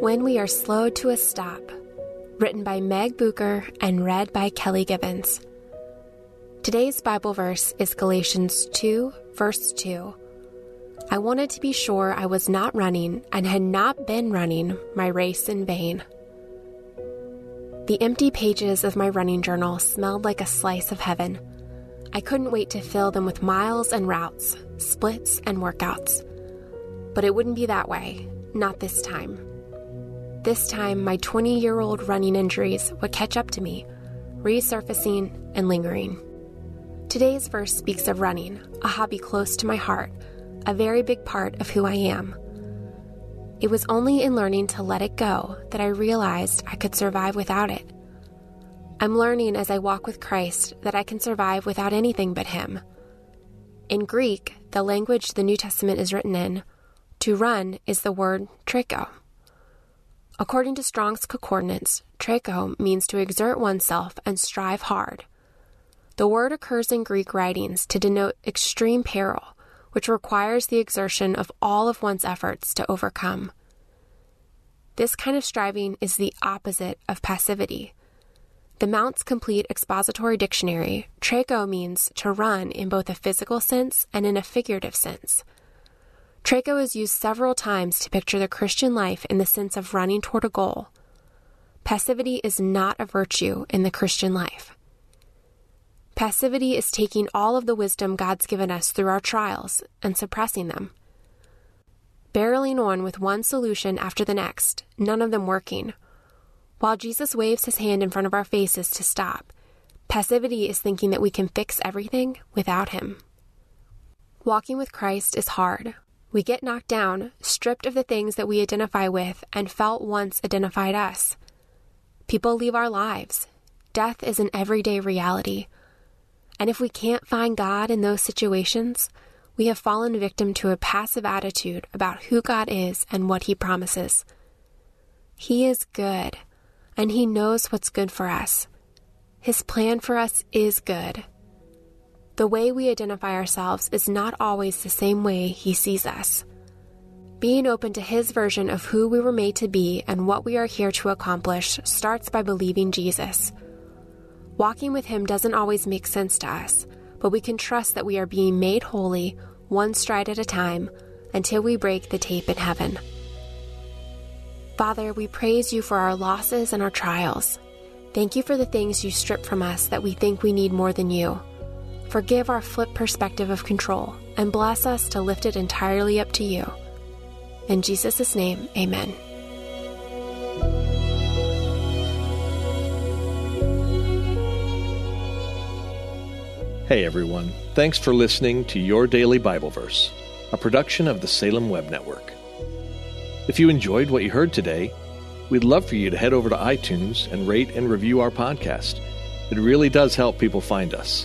When We Are Slowed to a Stop, written by Meg Bucher and read by Kelly Givens. Today's Bible verse is Galatians 2, verse 2. I wanted to be sure I was not running and had not been running my race in vain. The empty pages of my running journal smelled like a slice of heaven. I couldn't wait to fill them with miles and routes, splits and workouts. But it wouldn't be that way, not this time. This time, my 20 year old running injuries would catch up to me, resurfacing and lingering. Today's verse speaks of running, a hobby close to my heart, a very big part of who I am. It was only in learning to let it go that I realized I could survive without it. I'm learning as I walk with Christ that I can survive without anything but Him. In Greek, the language the New Testament is written in, to run is the word trecho. According to Strong's Concordance, trecho means to exert oneself and strive hard. The word occurs in Greek writings to denote extreme peril, which requires the exertion of all of one's efforts to overcome. This kind of striving is the opposite of passivity. The Mounce's Complete Expository Dictionary, treko means to run in both a physical sense and in a figurative sense. Trecho is used several times to picture the Christian life in the sense of running toward a goal. Passivity is not a virtue in the Christian life. Passivity is taking all of the wisdom God's given us through our trials and suppressing them. Barreling on with one solution after the next, none of them working. While Jesus waves his hand in front of our faces to stop, passivity is thinking that we can fix everything without him. Walking with Christ is hard. We get knocked down, stripped of the things that we identify with and felt once identified us. People leave our lives. Death is an everyday reality. And if we can't find God in those situations, we have fallen victim to a passive attitude about who God is and what He promises. He is good, and He knows what's good for us. His plan for us is good. The way we identify ourselves is not always the same way He sees us. Being open to His version of who we were made to be and what we are here to accomplish starts by believing Jesus. Walking with Him doesn't always make sense to us, but we can trust that we are being made holy one stride at a time until we break the tape in heaven. Father, we praise you for our losses and our trials. Thank you for the things you strip from us that we think we need more than you. Forgive our flip perspective of control and bless us to lift it entirely up to you. In Jesus' name, amen. Hey everyone, thanks for listening to Your Daily Bible Verse, a production of the Salem Web Network. If you enjoyed what you heard today, we'd love for you to head over to iTunes and rate and review our podcast. It really does help people find us.